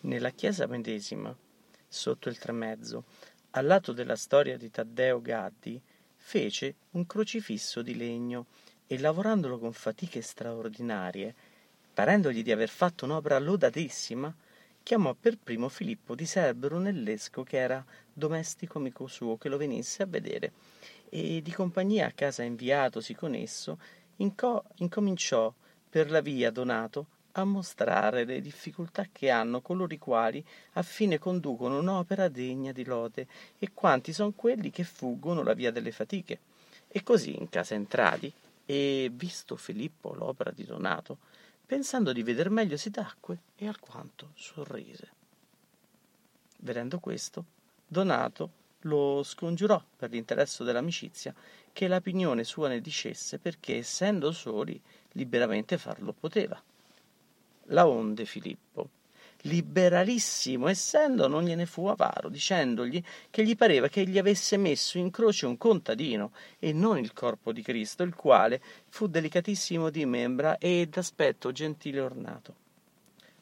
Nella chiesa medesima, sotto il tramezzo, al lato della storia di Taddeo Gaddi, fece un crocifisso di legno e lavorandolo con fatiche straordinarie, parendogli di aver fatto un'opera lodatissima, chiamò per primo Filippo di Serbero Nellesco, che era domestico amico suo, che lo venisse a vedere, e di compagnia a casa inviatosi con esso, inco- incominciò per la via Donato a mostrare le difficoltà che hanno coloro i quali a fine conducono un'opera degna di lode e quanti son quelli che fuggono la via delle fatiche. E così in casa entrati e visto Filippo l'opera di Donato, pensando di veder meglio si tacque e alquanto sorrise. Vedendo questo, Donato lo scongiurò per l'interesse dell'amicizia che la opinione sua ne dicesse perché essendo soli liberamente farlo poteva laonde Filippo, liberalissimo essendo, non gliene fu avaro, dicendogli che gli pareva che egli avesse messo in croce un contadino e non il corpo di Cristo, il quale fu delicatissimo di membra e d'aspetto gentile ornato.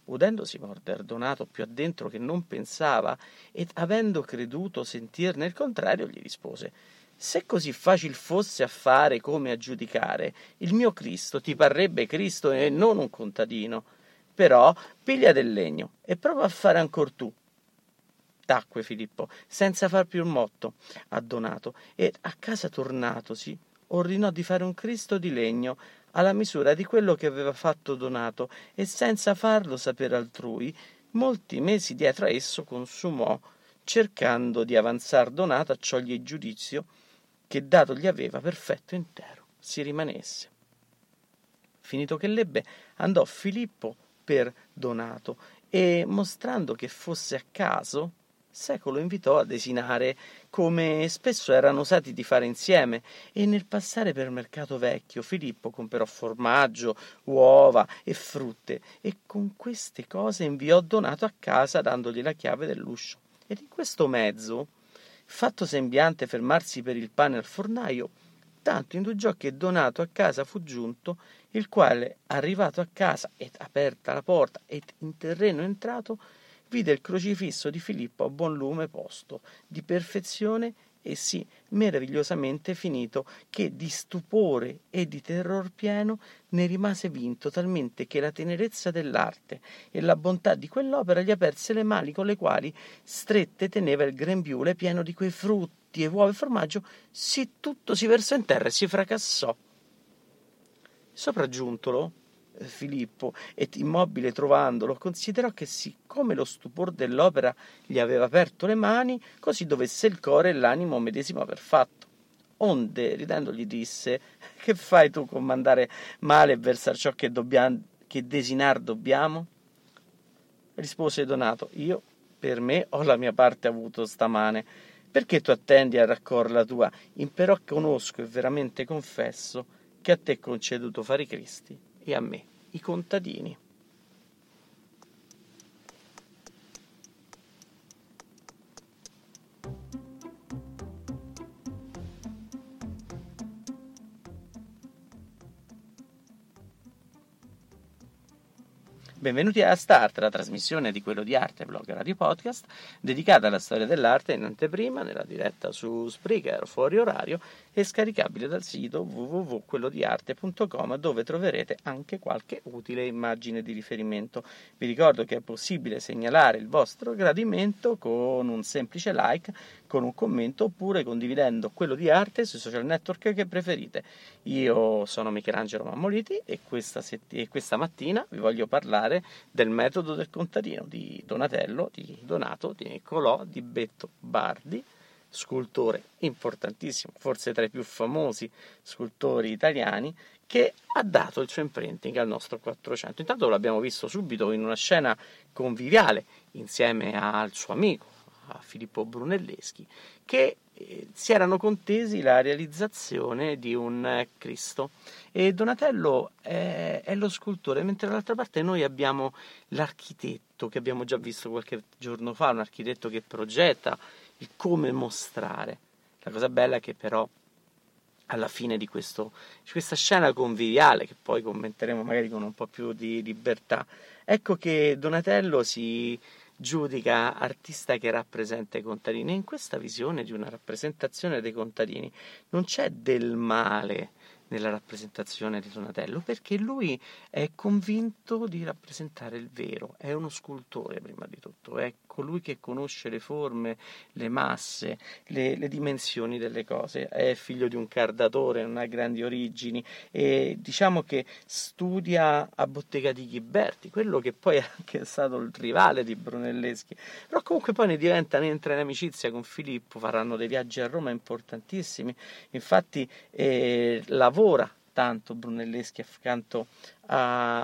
Udendosi morder Donato più addentro che non pensava, ed avendo creduto sentirne il contrario, gli rispose se così facil fosse a fare come a giudicare, il mio Cristo ti parrebbe Cristo e non un contadino però piglia del legno e prova a fare ancor tu. Tacque Filippo, senza far più motto, a Donato, e a casa tornatosi ordinò di fare un Cristo di legno alla misura di quello che aveva fatto Donato, e senza farlo sapere altrui, molti mesi dietro a esso consumò, cercando di avanzar Donato a ciogli il giudizio che dato gli aveva perfetto intero si rimanesse. Finito che l'ebbe, andò Filippo per Donato e mostrando che fosse a caso, Secolo invitò a desinare, come spesso erano usati di fare insieme, e nel passare per mercato vecchio Filippo comperò formaggio, uova e frutte, e con queste cose inviò Donato a casa dandogli la chiave dell'uscio. Ed in questo mezzo, fatto sembiante fermarsi per il pane al fornaio, tanto indugiò che Donato a casa fu giunto il quale, arrivato a casa ed aperta la porta ed in terreno entrato, vide il crocifisso di Filippo a buon lume posto, di perfezione e sì meravigliosamente finito, che di stupore e di terror pieno ne rimase vinto talmente che la tenerezza dell'arte e la bontà di quell'opera gli aperse le mani con le quali strette teneva il grembiule pieno di quei frutti e uova e formaggio, sì tutto si versò in terra e si fracassò. Sopraggiuntolo, eh, Filippo, ed immobile trovandolo, considerò che siccome lo stupor dell'opera gli aveva aperto le mani, così dovesse il cuore e l'animo medesimo aver fatto. Onde, ridendo, gli disse: Che fai tu con mandare male e versare ciò che, dobbiamo, che desinar dobbiamo? Rispose Donato: Io, per me, ho la mia parte avuto stamane. Perché tu attendi a raccor la tua? Imperò conosco e veramente confesso che a te è conceduto fare i Cristi e a me i contadini. Benvenuti a Start, la trasmissione di quello di arte, blog radio podcast, dedicata alla storia dell'arte in anteprima, nella diretta su Spreaker fuori orario e scaricabile dal sito www.quellodiarte.com dove troverete anche qualche utile immagine di riferimento. Vi ricordo che è possibile segnalare il vostro gradimento con un semplice like, con un commento oppure condividendo quello di arte sui social network che preferite. Io sono Michelangelo Mammoliti e questa, sett- e questa mattina vi voglio parlare del metodo del contadino di Donatello, di Donato, di Niccolò, di Betto Bardi, scultore importantissimo, forse tra i più famosi scultori italiani, che ha dato il suo imprinting al nostro 400. Intanto l'abbiamo visto subito in una scena conviviale insieme al suo amico, a Filippo Brunelleschi, che eh, si erano contesi la realizzazione di un eh, Cristo e Donatello è, è, lo scultore, mentre dall'altra parte noi abbiamo l'architetto che abbiamo già visto qualche giorno fa, un architetto che progetta il come mostrare. La cosa bella è che però alla fine di, questo, questa scena conviviale, che poi commenteremo magari con un po' più di libertà, ecco che Donatello si giudica artista che rappresenta i contadini. E in questa visione di una rappresentazione dei contadini non c'è del male nella rappresentazione di Donatello perché lui è convinto di rappresentare il vero, è uno scultore prima di tutto, è colui che conosce le forme, le masse, le, le dimensioni delle cose, è figlio di un cardatore, non ha grandi origini e diciamo che studia a bottega di Ghiberti, quello che poi è anche stato il rivale di Brunelleschi, però comunque poi ne diventa, ne entra in amicizia con Filippo, faranno dei viaggi a Roma importantissimi, infatti eh, lavora tanto Brunelleschi accanto a,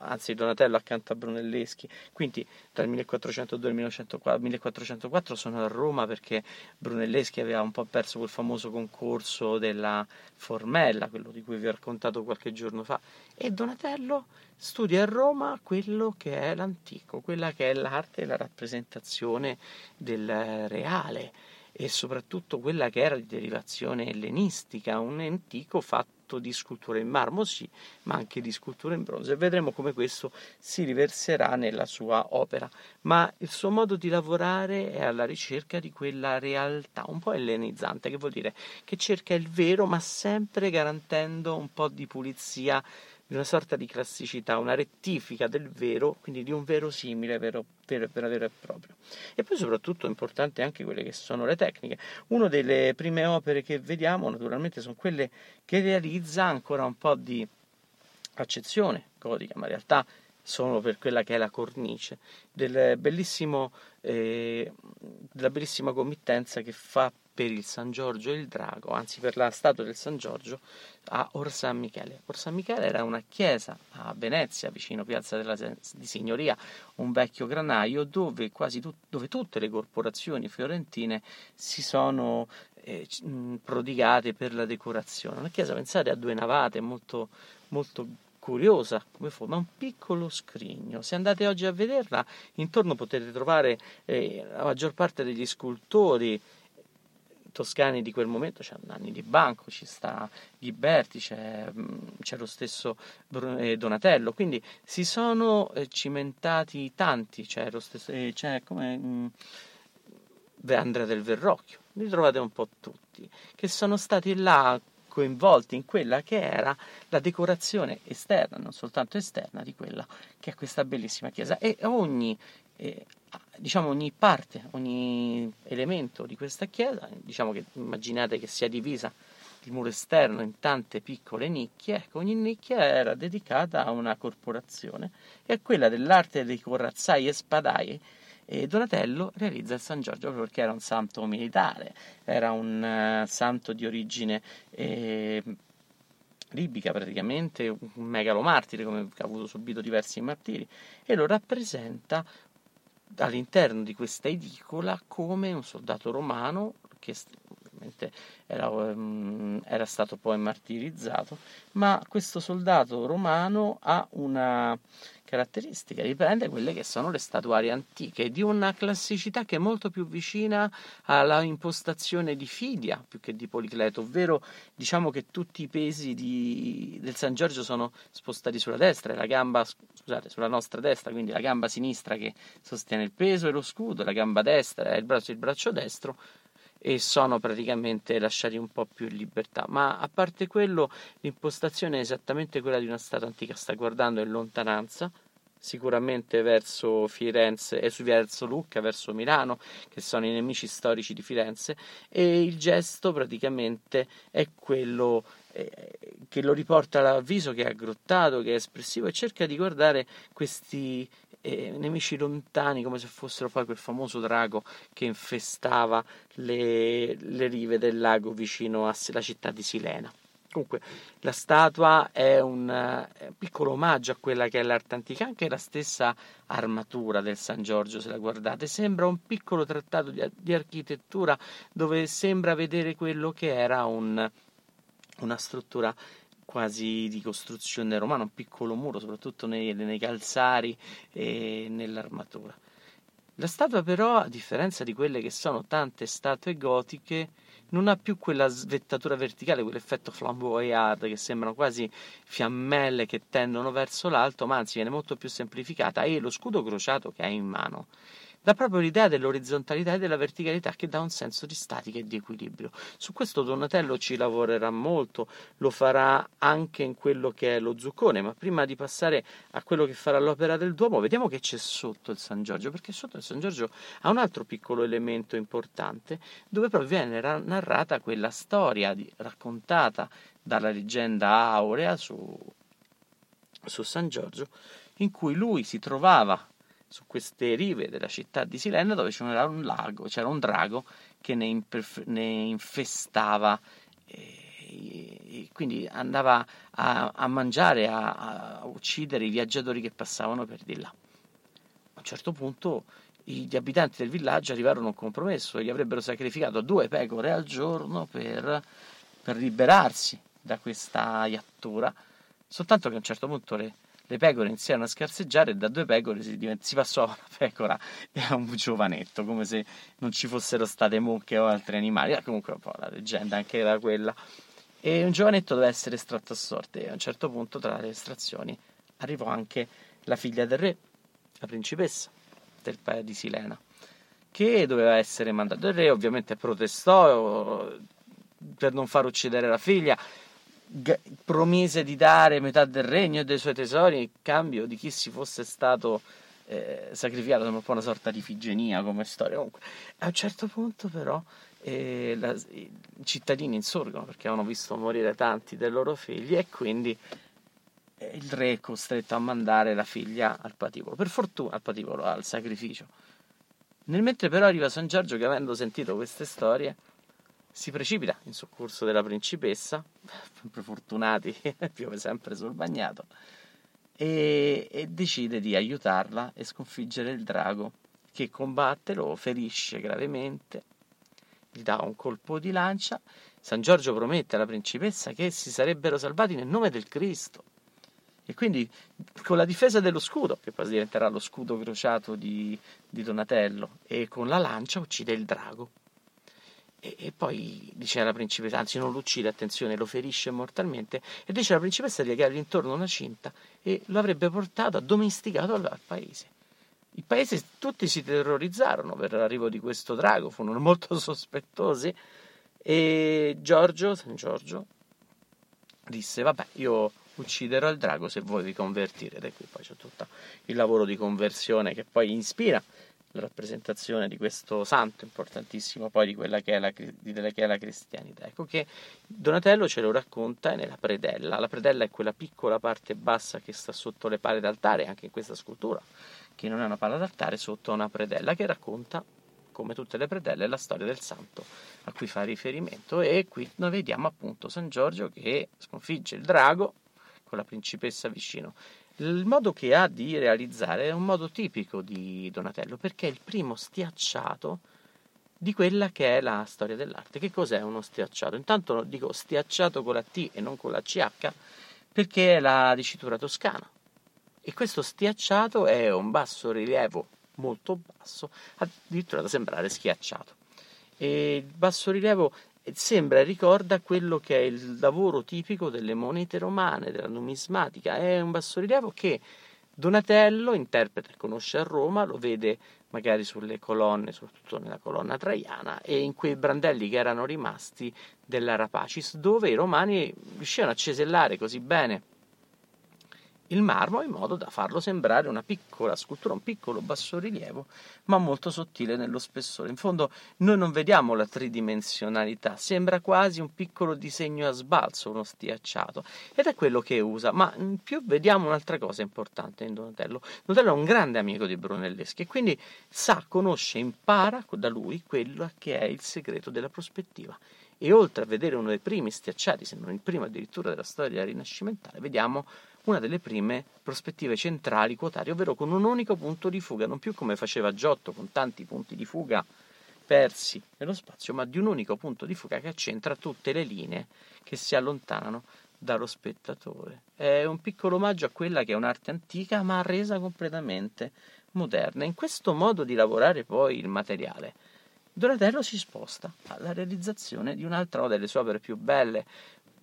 anzi Donatello accanto a Brunelleschi. Quindi dal 1402 al 1904, 1404 sono a Roma perché Brunelleschi aveva un po' perso quel famoso concorso della Formella quello di cui vi ho raccontato qualche giorno fa. E Donatello studia a Roma quello che è l'antico quella che è l'arte e la rappresentazione del reale e soprattutto quella che era di derivazione ellenistica, un antico fatto di scultura in marmo, sì, ma anche di scultura in bronzo e vedremo come questo si riverserà nella sua opera. Ma il suo modo di lavorare è alla ricerca di quella realtà un po' ellenizzante, che vuol dire che cerca il vero, ma sempre garantendo un po' di pulizia di una sorta di classicità, una rettifica del vero, quindi di un vero simile vero, vero, vero, vero e proprio. E poi soprattutto importante anche quelle che sono le tecniche. Una delle prime opere che vediamo naturalmente sono quelle che realizza ancora un po' di accezione codica, ma in realtà sono per quella che è la cornice del bellissimo, eh, della bellissima committenza che fa per il San Giorgio e il Drago, anzi per la statua del San Giorgio a Or San Michele. Or San Michele era una chiesa a Venezia, vicino Piazza della di Signoria, un vecchio granaio dove, quasi tut, dove tutte le corporazioni fiorentine si sono eh, prodigate per la decorazione. Una chiesa, pensate, a due navate, molto, molto curiosa come forma, un piccolo scrigno. Se andate oggi a vederla, intorno potete trovare eh, la maggior parte degli scultori toscani di quel momento, c'è Nanni di Banco, ci sta Ghiberti, c'è, c'è lo stesso eh, Donatello, quindi si sono eh, cimentati tanti, c'è lo stesso, eh, c'è come mh, Andrea del Verrocchio, li trovate un po' tutti, che sono stati là coinvolti in quella che era la decorazione esterna, non soltanto esterna, di quella che è questa bellissima chiesa. E ogni eh, diciamo ogni parte, ogni elemento di questa chiesa, diciamo che immaginate che sia divisa il muro esterno in tante piccole nicchie, ecco, ogni nicchia era dedicata a una corporazione e a quella dell'arte dei corazzai e spadai e Donatello realizza il San Giorgio perché era un santo militare, era un uh, santo di origine eh, libica praticamente, un megalomartire come ha avuto subito diversi martiri e lo rappresenta all'interno di questa edicola come un soldato romano che ovviamente era, um, era, stato poi martirizzato, ma questo soldato romano ha una caratteristica, riprende quelle che sono le statuarie antiche, di una classicità che è molto più vicina alla impostazione di Fidia più che di Policleto, ovvero diciamo che tutti i pesi di, del San Giorgio sono spostati sulla destra, la gamba, scusate, sulla nostra destra, quindi la gamba sinistra che sostiene il peso e lo scudo, la gamba destra è il braccio, il braccio destro e sono praticamente lasciati un po' più in libertà. Ma a parte quello, l'impostazione è esattamente quella di una statua antica, sta guardando in lontananza, sicuramente verso Firenze e verso Lucca, verso Milano, che sono i nemici storici di Firenze, e il gesto praticamente è quello eh, che lo riporta al viso, che è aggrottato, che è espressivo, e cerca di guardare questi eh, nemici lontani come se fossero poi quel famoso drago che infestava le, le rive del lago vicino alla città di Silena. Comunque, la statua è è un, piccolo omaggio a quella che è l'arte antica, anche la stessa armatura del San Giorgio, se la guardate, sembra un piccolo trattato di, di architettura dove sembra vedere quello che era un, una struttura quasi di costruzione romana, un piccolo muro, soprattutto nei, nei calzari e nell'armatura. La statua però, a differenza di quelle che sono tante statue gotiche, non ha più quella svettatura verticale, quell'effetto flamboyant che sembrano quasi fiammelle che tendono verso l'alto, ma anzi viene molto più semplificata e lo scudo crociato che ha in mano dà proprio l'idea dell'orizzontalità e della verticalità che dà un senso di statica e di equilibrio. Su questo Donatello ci lavorerà molto, lo farà anche in quello che è lo zuccone, ma prima di passare a quello che farà l'opera del Duomo, vediamo che c'è sotto il San Giorgio, perché sotto il San Giorgio ha un altro piccolo elemento importante dove proprio viene narrata quella storia di, raccontata dalla leggenda aurea su, su San Giorgio, in cui lui si trovava su queste rive della città di Silena dove c'era un lago, c'era un drago che ne, imperf- ne infestava e, e quindi andava a, a mangiare, a, a, uccidere i viaggiatori che passavano per di là. A un certo punto gli abitanti del villaggio arrivarono a un compromesso e gli avrebbero sacrificato due pecore al giorno per, per liberarsi da questa iattura, soltanto che a un certo punto le, le pecore iniziarono a scarseggiare e da due pecore si, divent- si passò a una pecora e a un giovanetto, come se non ci fossero state mucche o altri animali. Ah, comunque un po' la leggenda anche era quella. E un giovanetto doveva essere estratto a sorte e a un certo punto tra le estrazioni arrivò anche la figlia del re, la principessa del paese di Silena, che doveva essere mandata. Il re ovviamente protestò per non far uccidere la figlia promise di dare metà del regno e dei suoi tesori in cambio di chi si fosse stato eh, sacrificato, sembra un po' una sorta di figenia come storia. Comunque, a un certo punto, però, eh, la, i cittadini insorgono perché avevano visto morire tanti dei loro figli e quindi eh, il re è costretto a mandare la figlia al patibolo. Per fortuna, al patibolo, al sacrificio. Nel mentre però arriva San Giorgio che avendo sentito queste storie si precipita in soccorso della principessa, sempre fortunati, piove sempre sul bagnato, e, e, decide di aiutarla e sconfiggere il drago che combatte, lo ferisce gravemente, gli dà un colpo di lancia. San Giorgio promette alla principessa che si sarebbero salvati nel nome del Cristo. E quindi con la difesa dello scudo, che poi diventerà lo scudo crociato di, di Donatello, e con la lancia uccide il drago. E, e, poi dice alla principessa, anzi non lo uccide, attenzione, lo ferisce mortalmente, e dice alla principessa di legargli intorno una cinta e lo avrebbe portato, addomesticato al, al paese. Il paese tutti si terrorizzarono per l'arrivo di questo drago, furono molto sospettosi e Giorgio, San Giorgio, disse, vabbè, io ucciderò il drago se voi vi convertirete. E qui poi c'è tutto il lavoro di conversione che poi ispira rappresentazione di questo santo importantissimo poi di quella che è la, di che è la cristianità. Ecco che Donatello ce lo racconta nella predella. La predella è quella piccola parte bassa che sta sotto le pale d'altare, anche in questa scultura, che non è una pala d'altare, sotto una predella che racconta, come tutte le predelle, la storia del santo a cui fa riferimento. E qui noi vediamo appunto San Giorgio che sconfigge il drago con la principessa vicino il modo che ha di realizzare è un modo tipico di Donatello, perché è il primo stiacciato di quella che è la storia dell'arte. Che cos'è uno stiacciato? Intanto dico stiacciato con la T e non con la CH, perché è la dicitura toscana. E questo stiacciato è un basso rilievo molto basso, addirittura da sembrare schiacciato. E il basso rilievo sembra e ricorda quello che è il lavoro tipico delle monete romane, della numismatica. È un bassorilievo che Donatello interpreta e conosce a Roma, lo vede magari sulle colonne, soprattutto nella colonna traiana, e in quei brandelli che erano rimasti della Rapacis, dove i romani riuscivano a cesellare così bene il marmo in modo da farlo sembrare una piccola scultura, un piccolo bassorilievo, ma molto sottile nello spessore. In fondo noi non vediamo la tridimensionalità, sembra quasi un piccolo disegno a sbalzo, uno stiacciato, ed è quello che usa, ma in più vediamo un'altra cosa importante in Donatello. Donatello è un grande amico di Brunelleschi e quindi sa, conosce, impara da lui quello che è il segreto della prospettiva e oltre a vedere uno dei primi stiacciati, se non il primo addirittura della storia rinascimentale, vediamo una delle prime prospettive centrali quotarie, ovvero con un unico punto di fuga, non più come faceva Giotto con tanti punti di fuga persi nello spazio, ma di un unico punto di fuga che accentra tutte le linee che si allontanano dallo spettatore. È un piccolo omaggio a quella che è un'arte antica, ma resa completamente moderna. In questo modo di lavorare poi il materiale, Donatello si sposta alla realizzazione di un'altra delle sue opere più belle,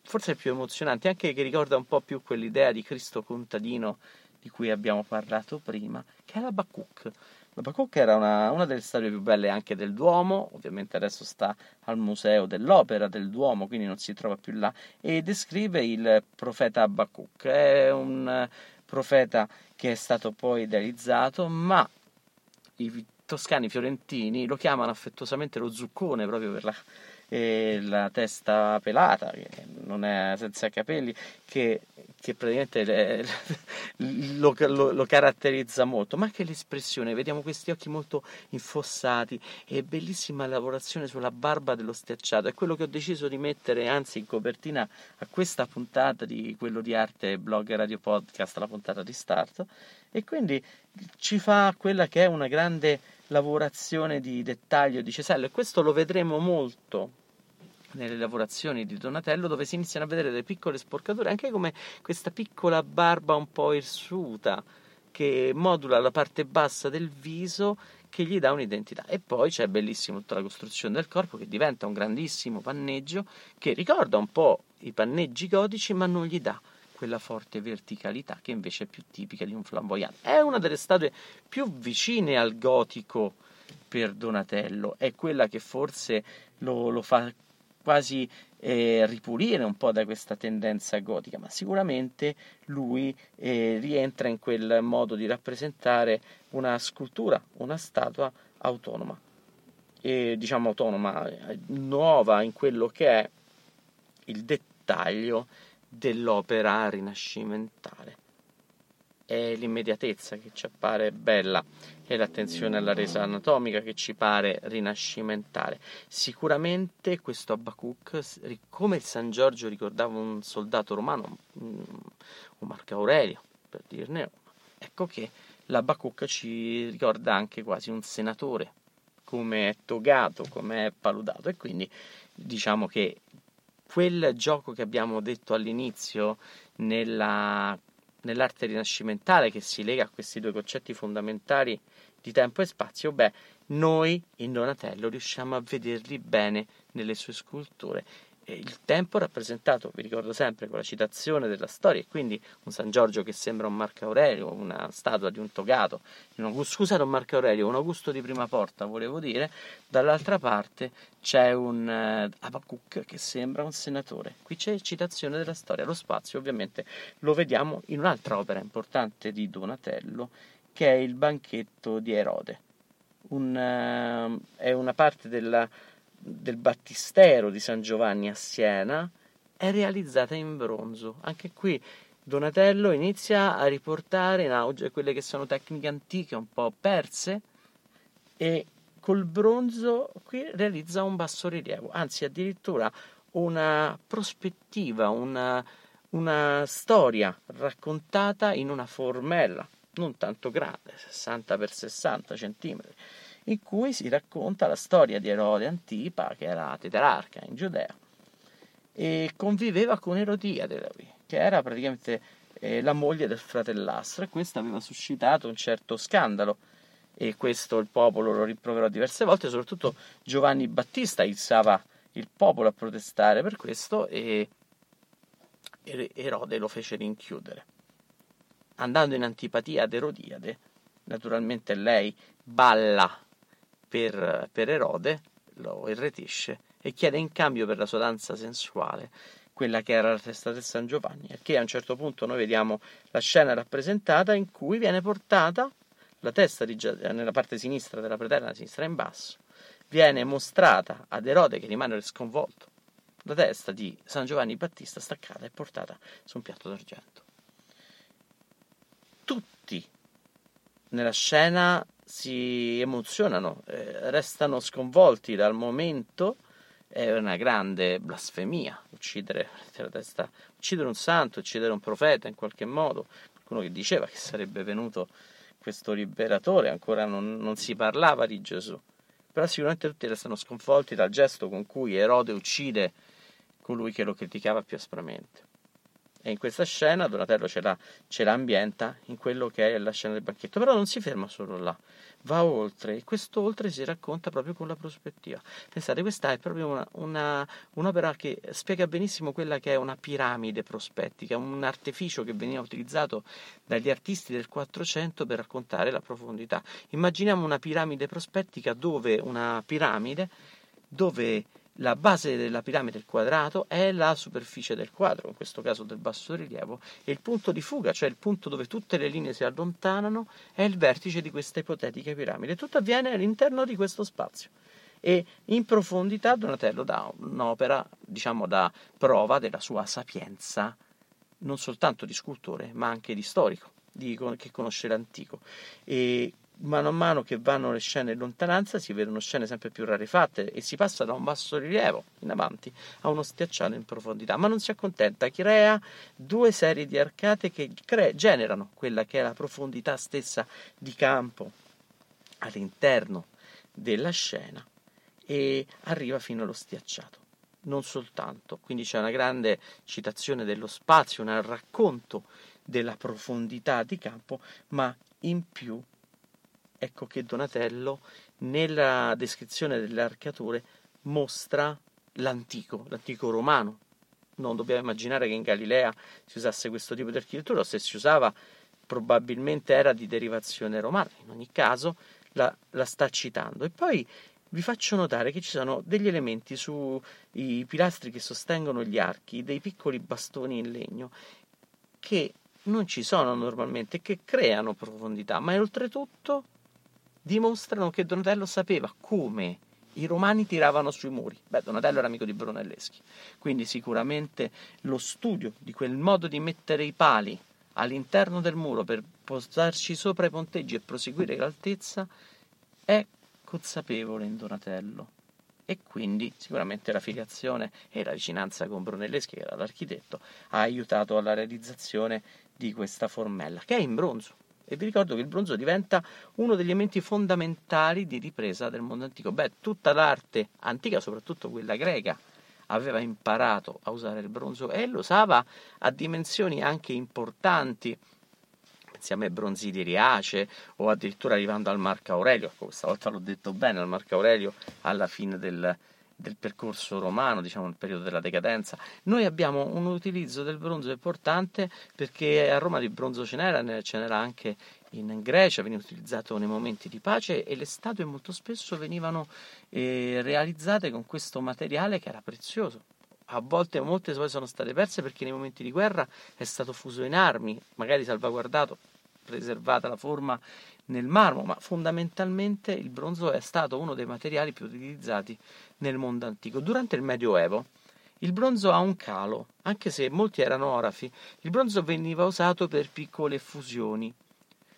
forse più emozionanti, anche che ricorda un po' più quell'idea di Cristo contadino di cui abbiamo parlato prima, che è la Bacuc. La Bacuc era una, una, delle storie più belle anche del Duomo, ovviamente adesso sta al Museo dell'Opera del Duomo, quindi non si trova più là, e descrive il profeta Abacuc. È un profeta che è stato poi idealizzato, ma i toscani fiorentini lo chiamano affettuosamente lo zuccone proprio per la e la testa pelata, che non è senza capelli, che, che praticamente lo, lo, lo, caratterizza molto, ma anche l'espressione, vediamo questi occhi molto infossati e bellissima lavorazione sulla barba dello stiacciato, è quello che ho deciso di mettere anzi in copertina a questa puntata di quello di arte blog radio podcast, la puntata di start, e quindi ci fa quella che è una grande lavorazione di dettaglio di cesello e questo lo vedremo molto nelle lavorazioni di Donatello dove si iniziano a vedere delle piccole sporcature, anche come questa piccola barba un po' irsuta che modula la parte bassa del viso che gli dà un'identità. E poi c'è bellissimo tutta la costruzione del corpo che diventa un grandissimo panneggio che ricorda un po' i panneggi gotici ma non gli dà quella forte verticalità che invece è più tipica di un flamboyant. È una delle statue più vicine al gotico per Donatello, è quella che forse lo, lo fa quasi eh, ripulire un po' da questa tendenza gotica, ma sicuramente lui eh, rientra in quel modo di rappresentare una scultura, una statua autonoma, e, diciamo autonoma, nuova in quello che è il dettaglio dell'opera rinascimentale è l'immediatezza che ci appare bella e l'attenzione alla resa anatomica che ci pare rinascimentale. Sicuramente questo Abacuc, come il San Giorgio ricordava un soldato romano, un Marco Aurelio, per dirne uno, ecco che l'Abacuc ci ricorda anche quasi un senatore, come è togato, come è paludato e quindi diciamo che quel gioco che abbiamo detto all'inizio nella nell'arte rinascimentale che si lega a questi due concetti fondamentali di tempo e spazio, beh, noi in Donatello riusciamo a vederli bene nelle sue sculture il tempo rappresentato, vi ricordo sempre, con la citazione della storia, e quindi un San Giorgio che sembra un Marco Aurelio, una statua di un togato, un, scusate un Marco Aurelio, un Augusto di prima porta, volevo dire, dall'altra parte c'è un uh, Abacuc che sembra un senatore. Qui c'è citazione della storia, lo spazio ovviamente lo vediamo in un'altra opera importante di Donatello, che è il banchetto di Erode. Un, uh, è una parte della del battistero di San Giovanni a Siena è realizzata in bronzo. Anche qui Donatello inizia a riportare in auge quelle che sono tecniche antiche un po' perse e col bronzo qui realizza un basso rilievo, anzi addirittura una prospettiva, una, una storia raccontata in una formella non tanto grande, 60 x 60 centimetri in cui si racconta la storia di Erode Antipa, che era tetrarca in Giudea, e conviveva con Erodiade, che era praticamente eh, la moglie del fratellastro, e questo aveva suscitato un certo scandalo. E questo il popolo lo rimproverò diverse volte, soprattutto Giovanni Battista izzava il popolo a protestare per questo e Erode lo fece rinchiudere. Andando in antipatia ad Erodiade, naturalmente lei balla per, per Erode, lo irretisce e chiede in cambio per la sua danza sensuale quella che era la testa del San Giovanni, che a un certo punto noi vediamo la scena rappresentata in cui viene portata la testa di, nella parte sinistra della pretera, la sinistra in basso, viene mostrata ad Erode che rimane sconvolto. La testa di San Giovanni Battista staccata e portata su un piatto d'argento. Tutti nella scena si emozionano, eh, restano sconvolti dal momento è una grande blasfemia uccidere, uccidere un santo, uccidere un profeta in qualche modo, qualcuno che diceva che sarebbe venuto questo liberatore, ancora non, non si parlava di Gesù, però sicuramente tutti restano sconvolti dal gesto con cui Erode uccide colui che lo criticava più aspramente. E in questa scena Donatello ce la, ce la ambienta in quello che è la scena del banchetto, però non si ferma solo là, va oltre e questo oltre si racconta proprio con la prospettiva. Pensate, questa è proprio una, una, un'opera che spiega benissimo quella che è una piramide prospettica, un artificio che veniva utilizzato dagli artisti del 400 per raccontare la profondità. Immaginiamo una piramide prospettica dove una piramide dove la base della piramide, il quadrato, è la superficie del quadro, in questo caso del basso rilievo, e il punto di fuga, cioè il punto dove tutte le linee si allontanano, è il vertice di questa ipotetica piramide. Tutto avviene all'interno di questo spazio. E in profondità Donatello dà un'opera, diciamo, da prova della sua sapienza, non soltanto di scultore, ma anche di storico, di, che conosce l'antico. E mano a mano che vanno le scene in lontananza si vedono scene sempre più rarefatte e si passa da un basso rilievo in avanti a uno stiacciato in profondità, ma non si accontenta, crea due serie di arcate che cre- generano quella che è la profondità stessa di campo all'interno della scena e arriva fino allo stiacciato. Non soltanto, quindi c'è una grande citazione dello spazio, un racconto della profondità di campo, ma in più ecco che Donatello nella descrizione delle arcature mostra l'antico, l'antico romano. Non dobbiamo immaginare che in Galilea si usasse questo tipo di architettura, o se si usava probabilmente era di derivazione romana, in ogni caso la, la sta citando. E poi vi faccio notare che ci sono degli elementi sui pilastri che sostengono gli archi, dei piccoli bastoni in legno, che non ci sono normalmente, che creano profondità, ma oltretutto dimostrano che Donatello sapeva come i romani tiravano sui muri. Beh, Donatello era amico di Brunelleschi, quindi sicuramente lo studio di quel modo di mettere i pali all'interno del muro per postarci sopra i ponteggi e proseguire l'altezza è consapevole in Donatello. E quindi sicuramente la filiazione e la vicinanza con Brunelleschi, che era l'architetto, ha aiutato alla realizzazione di questa formella, che è in bronzo e vi ricordo che il bronzo diventa uno degli elementi fondamentali di ripresa del mondo antico. Beh, tutta l'arte antica, soprattutto quella greca, aveva imparato a usare il bronzo e lo usava a dimensioni anche importanti. Pensiamo ai bronzi di Riace o addirittura arrivando al Marco Aurelio. Questa volta l'ho detto bene, al Marco Aurelio alla fine del, del percorso romano, diciamo nel periodo della decadenza. Noi abbiamo un utilizzo del bronzo importante perché a Roma di bronzo ce n'era, ce n'era anche in Grecia, veniva utilizzato nei momenti di pace e le statue molto spesso venivano eh, realizzate con questo materiale che era prezioso. A volte molte poi sono state perse perché nei momenti di guerra è stato fuso in armi, magari salvaguardato, preservata la forma nel marmo, ma fondamentalmente il bronzo è stato uno dei materiali più utilizzati nel mondo antico. Durante il Medioevo il bronzo ha un calo, anche se molti erano orafi, il bronzo veniva usato per piccole fusioni.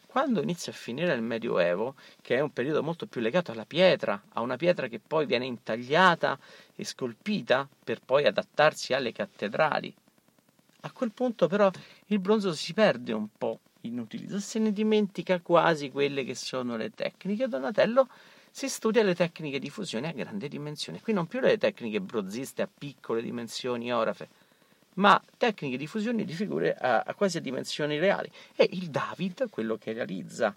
Quando inizia a finire il Medioevo, che è un periodo molto più legato alla pietra, a una pietra che poi viene intagliata e scolpita per poi adattarsi alle cattedrali, a quel punto però il bronzo si perde un po' in utilizzo, se ne dimentica quasi quelle che sono le tecniche. Donatello si studia le tecniche di fusione a grande dimensione. Qui non più le tecniche brozziste a piccole dimensioni orafe, ma tecniche di fusione di figure a, a quasi a dimensioni reali. E il David, quello che realizza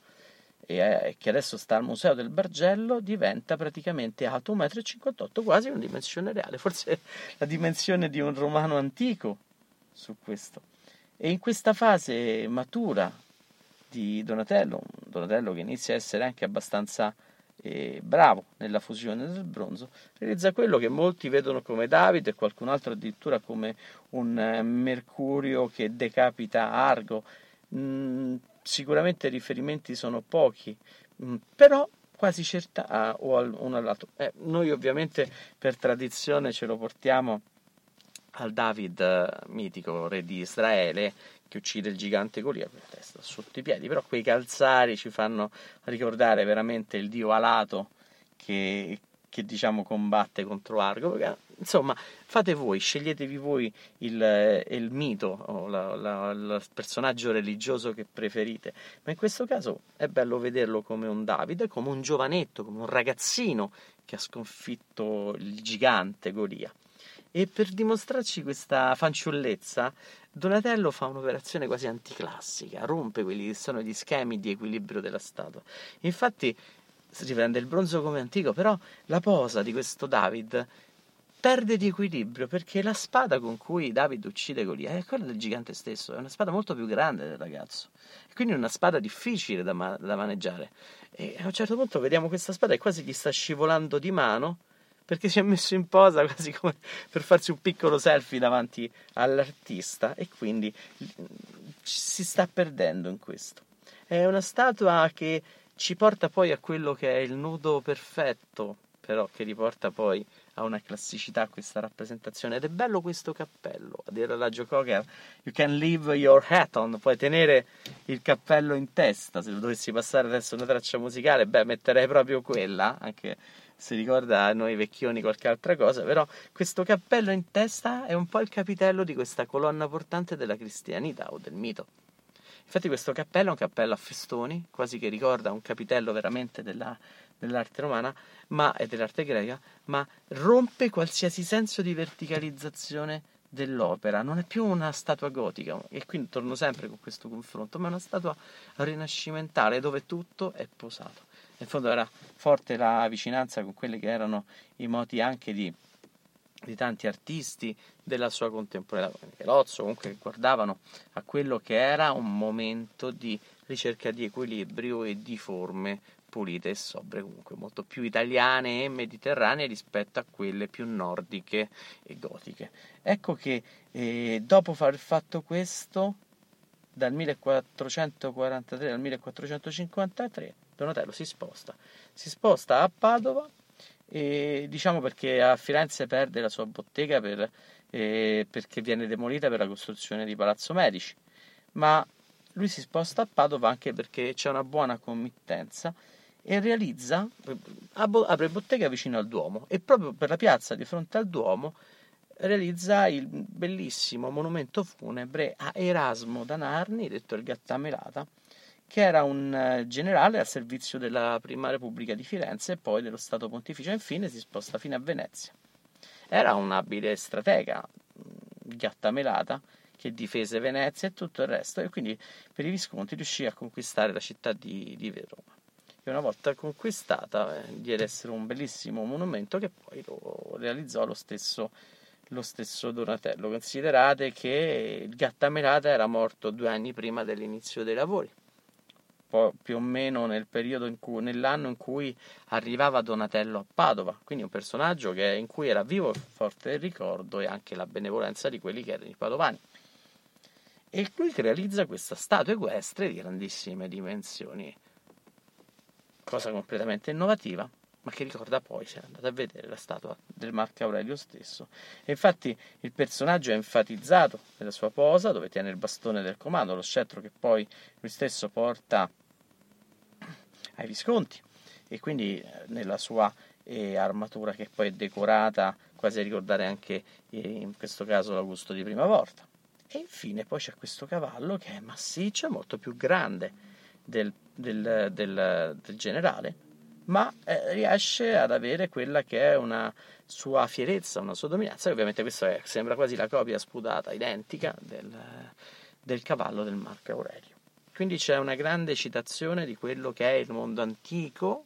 e è, che adesso sta al Museo del Bargello, diventa praticamente alto 1,58 m, quasi una dimensione reale, forse la dimensione di un romano antico su questo. E in questa fase matura di Donatello, Donatello che inizia a essere anche abbastanza eh, bravo nella fusione del bronzo, realizza quello che molti vedono come Davide e qualcun altro addirittura come un eh, Mercurio che decapita Argo. Mm, sicuramente i riferimenti sono pochi, mm, però quasi certa ah, o al, uno all'altro. Eh, noi ovviamente per tradizione ce lo portiamo al David eh, mitico, re di Israele, che uccide il gigante Golia la testa sotto i piedi, però quei calzari ci fanno ricordare veramente il dio alato che, che diciamo combatte contro Argo. Insomma, fate voi, sceglietevi voi il, il mito o la, la, il personaggio religioso che preferite. Ma in questo caso è bello vederlo come un Davide, come un giovanetto, come un ragazzino che ha sconfitto il gigante Golia. E per dimostrarci questa fanciullezza, Donatello fa un'operazione quasi anticlassica, rompe quelli che sono gli schemi di equilibrio della statua. Infatti riprende il bronzo come antico, però la posa di questo David perde di equilibrio perché la spada con cui David uccide Golia è quella del gigante stesso, è una spada molto più grande del ragazzo, quindi una spada difficile da, ma- da maneggiare. E a un certo punto vediamo questa spada e quasi gli sta scivolando di mano perché si è messo in posa quasi come per farsi un piccolo selfie davanti all'artista e quindi si sta perdendo in questo. È una statua che ci porta poi a quello che è il nudo perfetto, però che riporta poi a una classicità questa rappresentazione. Ed è bello questo cappello. A dire alla Joe you can leave your hat on puoi tenere il cappello in testa. Se lo dovessi passare adesso una traccia musicale beh metterei proprio quella anche se ricorda a noi vecchioni qualche altra cosa, però questo cappello in testa è un po' il capitello di questa colonna portante della cristianità o del mito. Infatti questo cappello è un cappello a festoni, quasi che ricorda un capitello veramente della, dell'arte romana ma, e dell'arte greca, ma rompe qualsiasi senso di verticalizzazione dell'opera, non è più una statua gotica, e quindi torno sempre con questo confronto, ma è una statua rinascimentale dove tutto è posato nel fondo era forte la vicinanza con quelli che erano i moti anche di, di tanti artisti della sua contemporaneità, come Michelozzo, comunque che guardavano a quello che era un momento di ricerca di equilibrio e di forme pulite e sobre, comunque molto più italiane e mediterranee rispetto a quelle più nordiche e gotiche. Ecco che eh, dopo aver fatto questo, dal 1443 al 1453, Donatello si sposta, si sposta a Padova e diciamo perché a Firenze perde la sua bottega per, eh, perché viene demolita per la costruzione di Palazzo Medici, ma lui si sposta a Padova anche perché c'è una buona committenza e realizza, apre bottega vicino al Duomo e proprio per la piazza di fronte al Duomo realizza il bellissimo monumento funebre a Erasmo da Narni, detto il Gattamelata, che era un eh, generale al servizio della Prima Repubblica di Firenze e poi dello Stato Pontificio infine si sposta fino a Venezia. Era un abile stratega, gattamelata, che difese Venezia e tutto il resto e quindi per i Visconti riuscì a conquistare la città di, di Roma. E una volta conquistata eh, diede essere un bellissimo monumento che poi lo realizzò lo stesso, lo stesso Donatello. Considerate che il Gattamelata era morto due anni prima dell'inizio dei lavori più o meno nel periodo in cui, nell'anno in cui arrivava Donatello a Padova, quindi un personaggio che, in cui era vivo forte il ricordo e anche la benevolenza di quelli che erano i padovani. E lui realizza questa statua equestre di grandissime dimensioni, cosa completamente innovativa, ma che ricorda poi, se andate a vedere, la statua del Marco Aurelio stesso. E infatti il personaggio è enfatizzato nella sua posa, dove tiene il bastone del comando, lo scettro che poi lui stesso porta ai Visconti e quindi eh, nella sua eh, armatura che poi è decorata quasi a ricordare anche eh, in questo caso l'Augusto di prima volta. E infine poi c'è questo cavallo che è massiccio, molto più grande del, del, del, del generale, ma eh, riesce ad avere quella che è una sua fierezza, una sua dominanza, ovviamente questa è, sembra quasi la copia sputata, identica del, del cavallo del Marco Aurelio. Quindi c'è una grande citazione di quello che è il mondo antico,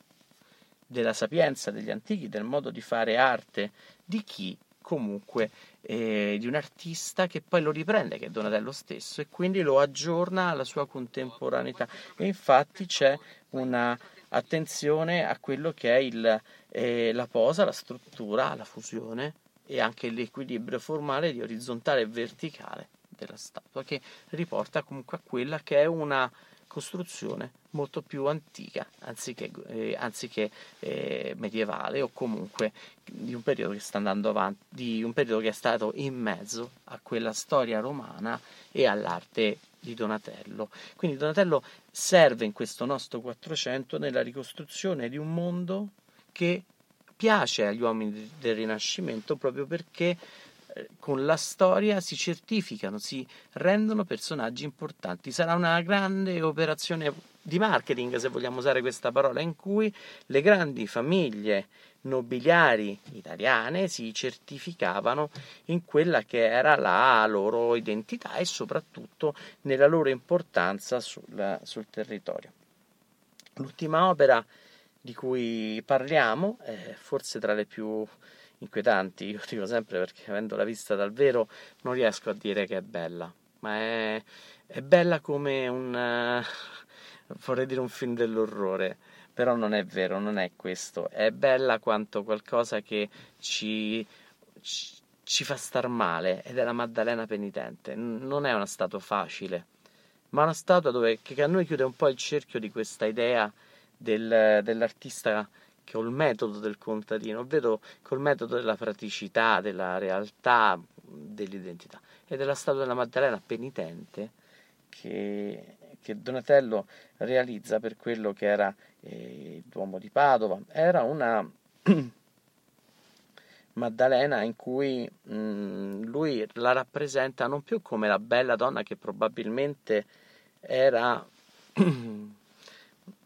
della sapienza degli antichi, del modo di fare arte di chi comunque eh, di un artista che poi lo riprende, che è Donatello stesso, e quindi lo aggiorna alla sua contemporaneità. E infatti c'è una attenzione a quello che è il, eh, la posa, la struttura, la fusione e anche l'equilibrio formale di orizzontale e verticale della statua, che riporta comunque a quella che è una costruzione molto più antica, anziché, eh, anziché eh, medievale o comunque di un periodo che sta andando avanti, di un periodo che è stato in mezzo a quella storia romana e all'arte di Donatello. Quindi Donatello serve in questo nostro 400 nella ricostruzione di un mondo che piace agli uomini del Rinascimento proprio perché eh, con la storia si certificano, si rendono personaggi importanti. Sarà una grande operazione di marketing, se vogliamo usare questa parola, in cui le grandi famiglie nobiliari italiane si certificavano in quella che era la loro identità e soprattutto nella loro importanza sul, sul territorio. L'ultima opera di cui parliamo è forse tra le più inquietanti, io dico sempre perché avendola vista dal vero non riesco a dire che è bella, ma è, è bella come un... Uh, vorrei dire un film dell'orrore però non è vero, non è questo, è bella quanto qualcosa che ci, ci, ci fa star male ed è la Maddalena penitente, non è una statua facile, ma una statua dove, che a noi chiude un po' il cerchio di questa idea del, dell'artista che ho il metodo del contadino, vedo col metodo della praticità, della realtà, dell'identità. Ed è la statua della Maddalena penitente che, che Donatello realizza per quello che era eh, il Duomo di Padova. Era una Maddalena in cui mh, mm, lui la rappresenta non più come la bella donna che probabilmente era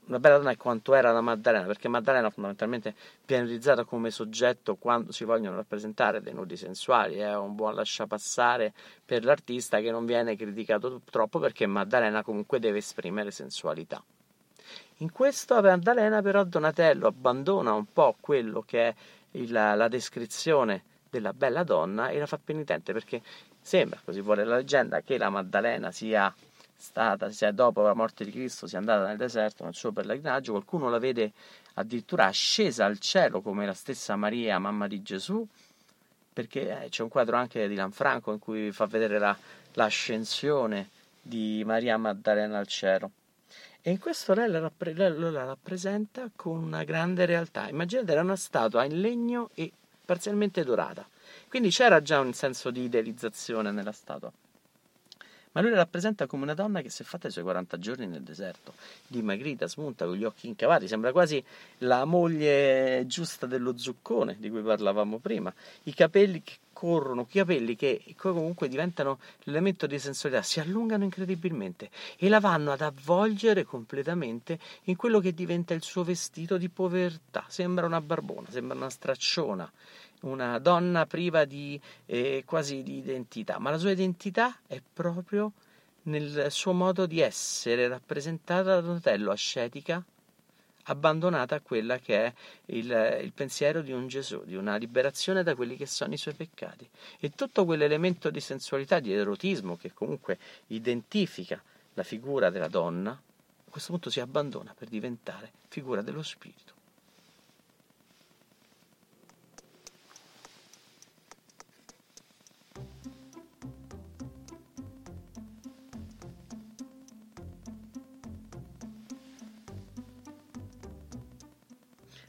una bella donna è quanto era la Maddalena, perché Maddalena fondamentalmente viene utilizzata come soggetto quando si vogliono rappresentare dei nudi sensuali, è un buon lasciapassare per l'artista che non viene criticato troppo perché Maddalena comunque deve esprimere sensualità. In questo Maddalena però Donatello abbandona un po' quello che è il, la descrizione della bella donna e la fa penitente perché sembra, così vuole la leggenda, che la Maddalena sia stata, sia dopo la morte di Cristo, sia andata nel deserto nel suo pellegrinaggio, qualcuno la vede addirittura ascesa al cielo come la stessa Maria, mamma di Gesù, perché eh, c'è un quadro anche di Lanfranco in cui fa vedere la, l'ascensione di Maria Maddalena al cielo. E in questo lei la, rappre- lei la rappresenta con una grande realtà. Immaginate, era una statua in legno e parzialmente dorata. Quindi c'era già un senso di idealizzazione nella statua ma lui la rappresenta come una donna che si è fatta i suoi 40 giorni nel deserto, dimagrita, smunta, con gli occhi incavati, sembra quasi la moglie giusta dello zuccone di cui parlavamo prima, i capelli che corrono, i capelli che comunque diventano l'elemento di sensualità, si allungano incredibilmente e la vanno ad avvolgere completamente in quello che diventa il suo vestito di povertà, sembra una barbona, sembra una stracciona una donna priva di eh, quasi di identità, ma la sua identità è proprio nel suo modo di essere rappresentata da Donatello, ascetica, abbandonata a quella che è il, il, pensiero di un Gesù, di una liberazione da quelli che sono i suoi peccati. E tutto quell'elemento di sensualità, di erotismo che comunque identifica la figura della donna, a questo punto si abbandona per diventare figura dello spirito.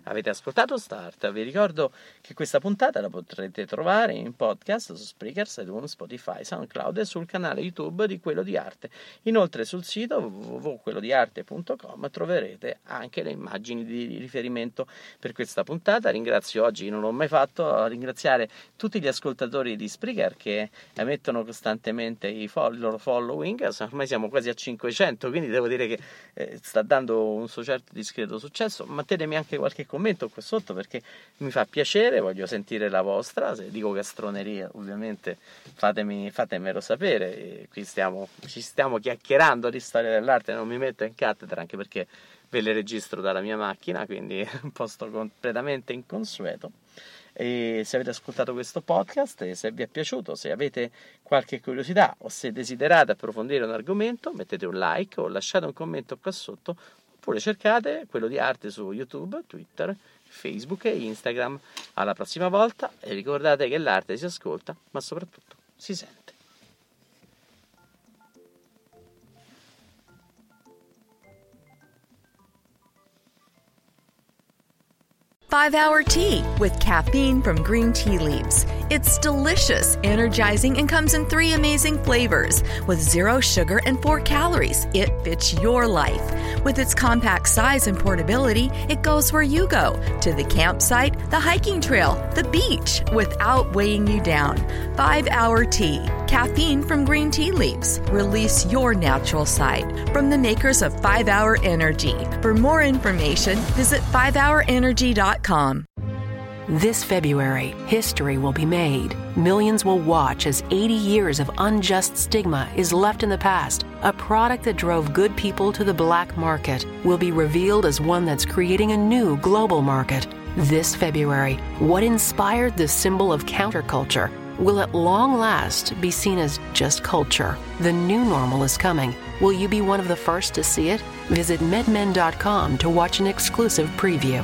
Avete ascoltato Start? Vi ricordo che questa puntata la potrete trovare in podcast su Spreaker, iTunes, Spotify, SoundCloud e sul canale YouTube di Quello di Arte. Inoltre sul sito www.quellodiarte.com troverete anche le immagini di riferimento per questa puntata. Ringrazio oggi, non l'ho mai fatto, ringraziare tutti gli ascoltatori di Spreaker che emettono costantemente i, loro following. Ormai siamo quasi a 500, quindi devo dire che eh, sta dando un suo certo discreto successo. Mettetemi anche qualche commento qua sotto perché mi fa piacere, voglio sentire la vostra, se dico castroneria ovviamente fatemi, fatemelo sapere, e qui stiamo, ci stiamo chiacchierando di storia dell'arte, non mi metto in cattedra anche perché ve le registro dalla mia macchina, quindi è un posto completamente inconsueto. E se avete ascoltato questo podcast e se vi è piaciuto, se avete qualche curiosità o se desiderate approfondire un argomento, mettete un like o lasciate un commento qua sotto oppure cercate quello di arte su YouTube, Twitter, Facebook e Instagram. Alla prossima volta e ricordate che l'arte si ascolta, ma soprattutto si sente. Five Hour Tea with caffeine from green tea leaves. It's delicious, energizing, and comes in three amazing flavors. With zero sugar and four calories, it fits your life. With its compact size and portability, it goes where you go to the campsite, the hiking trail, the beach without weighing you down. Five hour tea, caffeine from green tea leaves. Release your natural side from the makers of 5 Hour Energy. For more information, visit 5hourenergy.com. This February, history will be made. Millions will watch as 80 years of unjust stigma is left in the past. A product that drove good people to the black market will be revealed as one that's creating a new global market. This February, what inspired the symbol of counterculture will at long last be seen as just culture. The new normal is coming. Will you be one of the first to see it? Visit medmen.com to watch an exclusive preview.